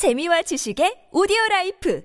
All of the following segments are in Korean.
재미와 지식의 오디오 라이프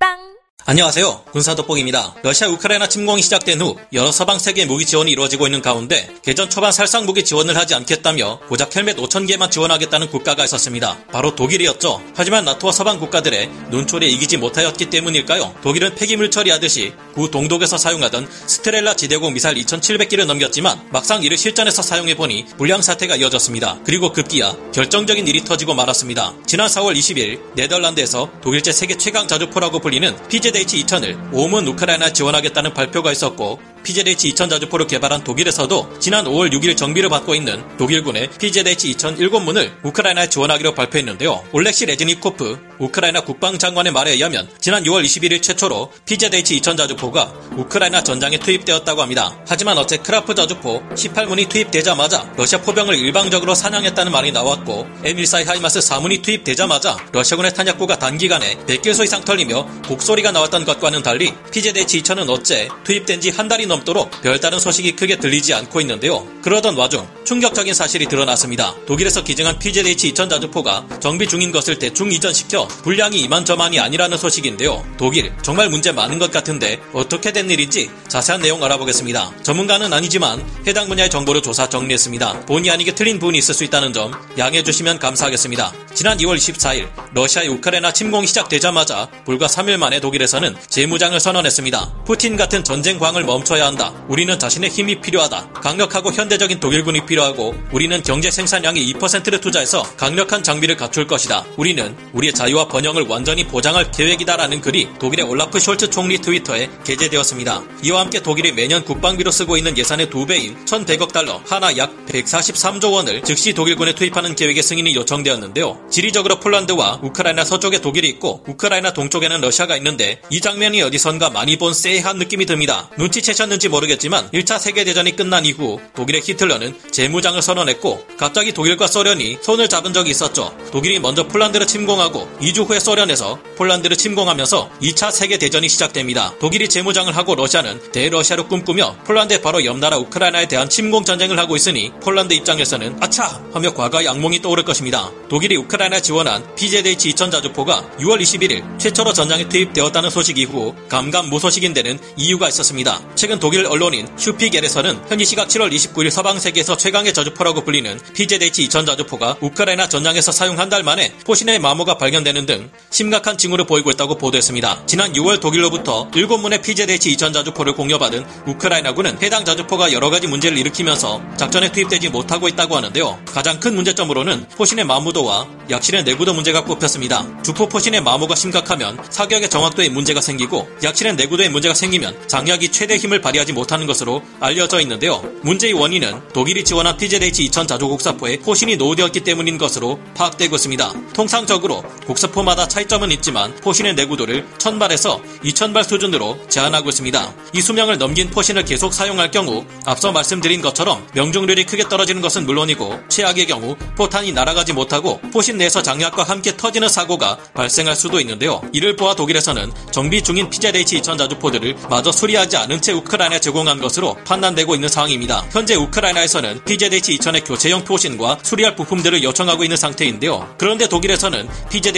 팟빵 안녕하세요. 군사 돋보기입니다. 러시아 우크라이나 침공이 시작된 후 여러 서방 세계 무기 지원이 이루어지고 있는 가운데 개전 초반 살상 무기 지원을 하지 않겠다며 고작 헬멧 5천 개만 지원하겠다는 국가가 있었습니다. 바로 독일이었죠. 하지만 나토와 서방 국가들의 눈초리에 이기지 못하였기 때문일까요? 독일은 폐기물 처리하듯이 구 동독에서 사용하던 스트렐라 지대공 미사일 2,700기를 넘겼지만 막상 이를 실전에서 사용해보니 불량 사태가 이어졌습니다. 그리고 급기야 결정적인 일이 터지고 말았습니다. 지난 4월 20일 네덜란드에서 독일제 세계 최강 자주포라고 불리는 PZ PZH-2000을 오문 우크라이나 지원하겠다는 발표가 있었고 PZH-2000 자주포를 개발한 독일에서도 지난 5월 6일 정비를 받고 있는 독일군의 PZH-2000 7문을 우크라이나에 지원하기로 발표했는데요. 올렉시 레즈니코프 우크라이나 국방장관의 말에 의하면 지난 6월 21일 최초로 PZH-2000 자주포가 우크라이나 전장에 투입되었다고 합니다. 하지만 어제 크라프 자주포 18문이 투입되자마자 러시아 포병을 일방적으로 사냥했다는 말이 나왔고 M14 하이마스 4문이 투입되자마자 러시아군의 탄약고가 단기간에 100개소 이상 털리며 곡소리가 나왔던 것과는 달리 PZH-2000은 어째 투입된 지 한 달이 넘도록 별다른 소식이 크게 들리지 않고 있는데요. 그러던 와중 충격적인 사실이 드러났습니다. 독일에서 기증한 PZH-2000 자주포가 정비 중인 것을 대충 이전시켜 불량이 이만저만이 아니라는 소식인데요. 독일 정말 문제 많은 것 같은데 어떻게 된 일인지 자세한 내용 알아보겠습니다. 전문가는 아니지만 해당 분야의 정보를 조사 정리했습니다. 본의 아니게 틀린 부분이 있을 수 있다는 점 양해해 주시면 감사하겠습니다. 지난 2월 24일 러시아의 우크라이나 침공이 시작되자마자 불과 3일 만에 독일에서는 재무장을 선언했습니다. 푸틴 같은 전쟁 광을 멈춰야 한다. 우리는 자신의 힘이 필요하다. 강력하고 현대적인 독일군이 필요하고 우리는 경제 생산량의 2%를 투자해서 강력한 장비를 갖출 것이다. 우리는 우리의 자유와 번영을 완전히 보장할 계획이다라는 글이 독일의 올라프 숄츠 총리 트위터에 게재되었습니다. 이와 함께 독일이 매년 국방비로 쓰고 있는 예산의 두배인 1,100억 달러, 하나 약 143조 원을 즉시 독일군에 투입하는 계획의 승인이 요청되었는데요. 지리적으로 폴란드와 우크라이나 서쪽에 독일이 있고 우크라이나 동쪽에는 러시아가 있는데 이 장면이 어디선가 많이 본 쎄한 느낌이 듭니다. 눈치채셨는지 모르겠지만 1차 세계대전이 끝난 이후 독일의 히틀러는 재무장을 선언했고 갑자기 독일과 소련이 손을 잡은 적이 있었죠. 독일이 먼저 폴란드를 침공하고 2주 후에 소련에서 폴란드를 침공하면서 2차 세계대전이 시작됩니다. 독일이 재무장을 하고 러시아는 대러시아로 꿈꾸며 폴란드의 바로 옆나라 우크라이나에 대한 침공 전쟁을 하고 있으니 폴란드 입장에서는 아차 하며 과거의 악몽이 떠오를 것입니다. 독일이 우크라 이나 지원한 PZH-2000 자주포가 6월 21일 최초로 전장에 투입되었다는 소식 이후 감감무소식인 데는 이유가 있었습니다. 최근 독일 언론인 슈피겔에서는 현지 시각 7월 29일 서방 세계에서 최강의 자주포라고 불리는 PZH-2000 자주포가 우크라이나 전장에서 사용 한 달 만에 포신의 마모가 발견되는 등 심각한 징후를 보이고 있다고 보도했습니다. 지난 6월 독일로부터 7문의 PZH-2000 자주포를 공여받은 우크라이나군은 해당 자주포가 여러 가지 문제를 일으키면서 작전에 투입되지 못하고 있다고 하는데요. 가장 큰 문제점으로는 포신의 마모도와 약실의 내구도 문제가 꼽혔습니다. 주포 포신의 마모가 심각하면 사격의 정확도에 문제가 생기고 약실의 내구도에 문제가 생기면 장약이 최대 힘을 발휘하지 못하는 것으로 알려져 있는데요. 문제의 원인은 독일이 지원한 PZH-2000 자주 곡사포에 포신이 노후되었기 때문인 것으로 파악되고 있습니다. 통상적으로 곡사포마다 차이점은 있지만 포신의 내구도를 1000발에서 2000발 수준으로 제한하고 있습니다. 이 수명을 넘긴 포신을 계속 사용할 경우 앞서 말씀드린 것처럼 명중률이 크게 떨어지는 것은 물론이고 최악의 경우 포탄이 날아가지 못하고 포신 내에서 장약과 함께 터지는 사고가 발생할 수도 있는데요. 이를 보아 독일에서는 정비 중인 PZH-2000 자주포들을 마저 수리하지 않은 채 우크라이나에 제공한 것으로 판단되고 있는 상황입니다. 현재 우크라이나에서는 PZH-2000의 교체형 포신과 수리할 부품들을 요청하고 있는 상태인데요. 그런데 독일에서는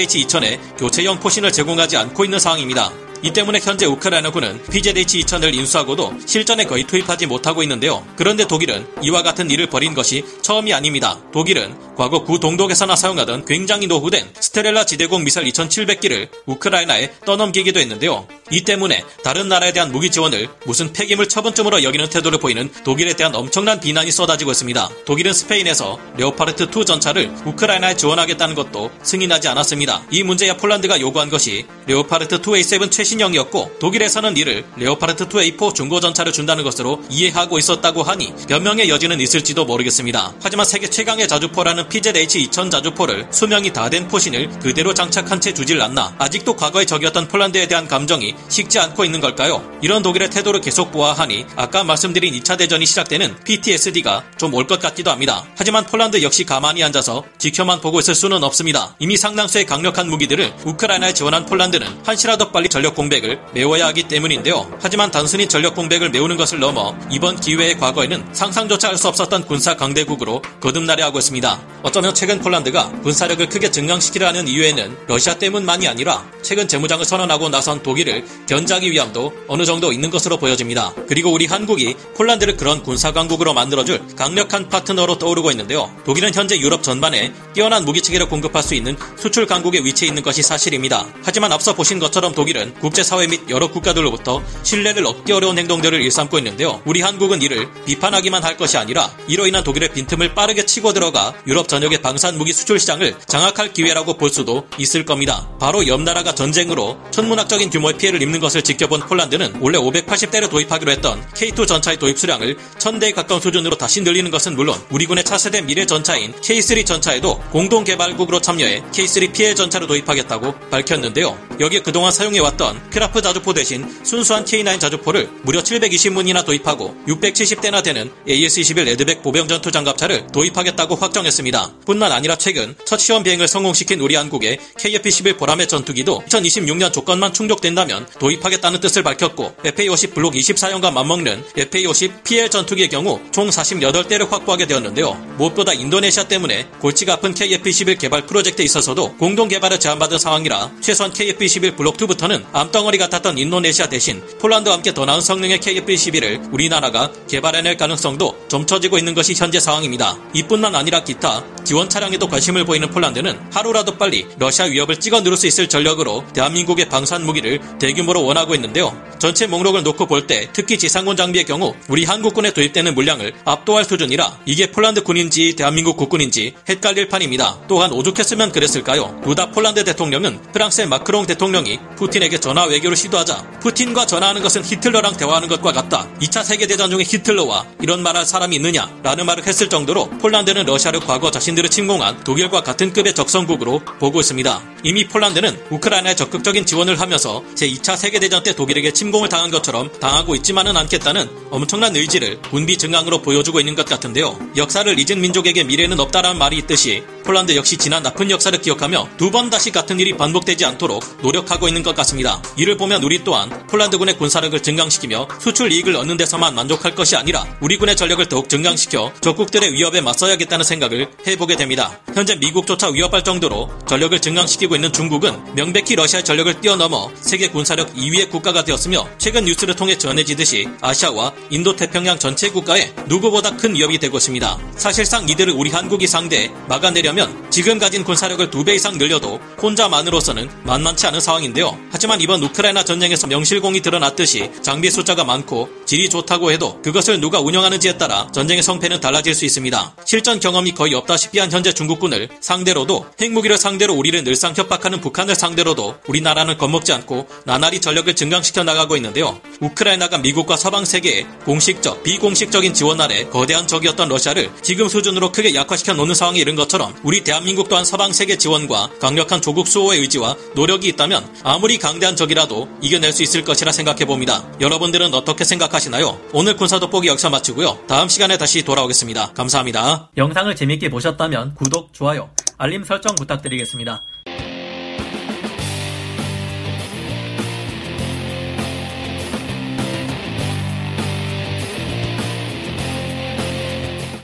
PZH-2000의 교체형 포신을 제공하지 않고 있는 상황입니다. 이 때문에 현재 우크라이나군은 PZH-2000을 인수하고도 실전에 거의 투입하지 못하고 있는데요. 그런데 독일은 이와 같은 일을 벌인 것이 처음이 아닙니다. 독일은 과거 구 동독에서나 사용하던 굉장히 노후된 스테렐라 지대공 미사일 2,700기를 우크라이나에 떠넘기기도 했는데요. 이 때문에 다른 나라에 대한 무기 지원을 무슨 폐기물 처분쯤으로 여기는 태도를 보이는 독일에 대한 엄청난 비난이 쏟아지고 있습니다. 독일은 스페인에서 레오파르트2 전차를 우크라이나에 지원하겠다는 것도 승인하지 않았습니다. 이 문제야 폴란드가 요구한 것이 레오파르트2A7 최신 형이었고 독일에서는 이를 레오파르트 2A4 중고 전차를 준다는 것으로 이해하고 있었다고 하니 변명의 여지는 있을지도 모르겠습니다. 하지만 세계 최강의 자주포라는 PZH-2000 자주포를 수명이 다 된 포신을 그대로 장착한 채 주질 않나 아직도 과거의 적이었던 폴란드에 대한 감정이 식지 않고 있는 걸까요? 이런 독일의 태도를 계속 보아하니 아까 말씀드린 2차 대전이 시작되는 PTSD가 좀 올 것 같기도 합니다. 하지만 폴란드 역시 가만히 앉아서 지켜만 보고 있을 수는 없습니다. 이미 상당수의 강력한 무기들을 우크라이나에 지원한 폴란드는 한시라도 빨리 전력 공백을 메워야 하기 때문인데요. 하지만 단순히 전력 공백을 메우는 것을 넘어 이번 기회의 과거에는 상상조차 할 수 없었던 군사 강대국으로 거듭나려 하고 있습니다. 어쩌면 최근 폴란드가 군사력을 크게 증강시키려 하는 이유에는 러시아 때문만이 아니라 최근 재무장을 선언하고 나선 독일을 견제하기 위함도 어느 정도 있는 것으로 보여집니다. 그리고 우리 한국이 폴란드를 그런 군사 강국으로 만들어줄 강력한 파트너로 떠오르고 있는데요. 독일은 현재 유럽 전반에 뛰어난 무기 체계를 공급할 수 있는 수출 강국에 위치해 있는 것이 사실입니다. 하지만 앞서 보신 것처럼 독일은 국제사회 및 여러 국가들로부터 신뢰를 얻기 어려운 행동들을 일삼고 있는데요. 우리 한국은 이를 비판하기만 할 것이 아니라 이로 인한 독일의 빈틈을 빠르게 치고 들어가 유럽 전역의 방산 무기 수출 시장을 장악할 기회라고 볼 수도 있을 겁니다. 바로 옆 나라가 전쟁으로 천문학적인 규모의 피해를 입는 것을 지켜본 폴란드는 원래 580대를 도입하기로 했던 K2 전차의 도입 수량을 1000대에 가까운 수준으로 다시 늘리는 것은 물론 우리군의 차세대 미래 전차인 K3 전차에도 공동 개발국으로 참여해 K3 PL 전차를 도입하겠다고 밝혔는데요. 여기에 그동안 사용해왔던 크라프 자주포 대신 순수한 K9 자주포를 무려 720문이나 도입하고 670대나 되는 AS-21 레드백 보병 전투 장갑차를 도입하겠다고 확정했습니다. 뿐만 아니라 최근 첫 시험 비행을 성공시킨 우리 한국의 KF-21 보라매 전투기도 2026년 조건만 충족된다면 도입하겠다는 뜻을 밝혔고 FA-50 블록 24형과 맞먹는 FA-50 PL 전투기의 경우 총 48대를 확보하게 되었는데요. 무엇보다 인도네시아 때문에 골치가 아픈 KF-21 개발 프로젝트에 있어서도 공동 개발을 제안받은 상황이라 최소한 KF-21 블록 2부터는 암 덩어리 같았던 인도네시아 대신 폴란드와 함께 더 나은 성능의 KF-21을 우리나라가 개발해낼 가능성도 점쳐지고 있는 것이 현재 상황입니다. 이뿐만 아니라 기타 지원 차량에도 관심을 보이는 폴란드는 하루라도 빨리 러시아 위협을 찍어 누를 수 있을 전력으로 대한민국의 방산 무기를 대규모로 원하고 있는데요. 전체 목록을 놓고 볼 때 특히 지상군 장비의 경우 우리 한국군에 도입되는 물량을 압도할 수준이라 이게 폴란드 군인지 대한민국 국군인지 헷갈릴 판입니다. 또한 오죽했으면 그랬을까요? 두다 폴란드 대통령은 프랑스의 마크롱 대통령이 푸틴에게 전화 외교를 시도하자 푸틴과 전화하는 것은 히틀러랑 대화하는 것과 같다. 2차 세계대전 중에 히틀러와 이런 말할 사람이 있느냐? 라는 말을 했을 정도로 폴란드는 러시아를 과거 자신들을 침공한 독일과 같은 급의 적성국으로 보고 있습니다. 이미 폴란드는 우크라이나에 적극적인 지원을 하면서 제2차 세계대전 때 독일에게 침공을 당한 것처럼 당하고 있지만은 않겠다는 엄청난 의지를 군비 증강으로 보여주고 있는 것 같은데요. 역사를 잊은 민족에게 미래는 없다라는 말이 있듯이 폴란드 역시 지난 나쁜 역사를 기억하며 두 번 다시 같은 일이 반복되지 않도록 노력하고 있는 것 같습니다. 이를 보면 우리 또한 폴란드군의 군사력을 증강시키며 수출 이익을 얻는 데서만 만족할 것이 아니라 우리 군의 전력을 더욱 증강시켜 적국들의 위협에 맞서야겠다는 생각을 해보게 됩니다. 현재 미국조차 위협할 정도로 전력을 증강시키고 있는 중국은 명백히 러시아의 전력을 뛰어넘어 세계 군사력 2위의 국가가 되었으며 최근 뉴스를 통해 전해지듯이 아시아와 인도 태평양 전체 국가에 누구보다 큰 위협이 되고 있습니다. 사실상 이들을 우리 한국이 상대해 막아내려면 지금 가진 군사력을 두 배 이상 늘려도 혼자만으로서는 만만치 않은 상황인데요. 하지만 이번 우크라이나 전쟁에서 명실공히 드러났듯이 장비 숫자가 많고 질이 좋다고 해도 그것을 누가 운영하는지에 따라 전쟁의 성패는 달라질 수 있습니다. 실전 경험이 거의 없다시피 한 현재 중국군을 상대로도 핵무기를 상대로 우리를 늘상 협박하는 북한을 상대로도 우리나라는 겁먹지 않고 나날이 전력을 증강시켜 나가고 있는데요. 우크라이나가 미국과 서방 세계의 공식적, 비공식적인 지원 아래 거대한 적이었던 러시아를 지금 수준으로 크게 약화시켜 놓는 상황에 이른 것처럼 우리 대한민국 또한 서방 세계 지원과 강력한 조국 수호의 의지와 노력이 있다면 아무리 강대한 적이라도 이겨낼 수 있을 것이라 생각해 봅니다. 여러분들은 어떻게 생각하시나요? 오늘 군사 돋보기 여기서 마치고요. 다음 시간에 다시 돌아오겠습니다. 감사합니다. 영상을 재밌게 보셨다면 구독, 좋아요, 알림 설정 부탁드리겠습니다.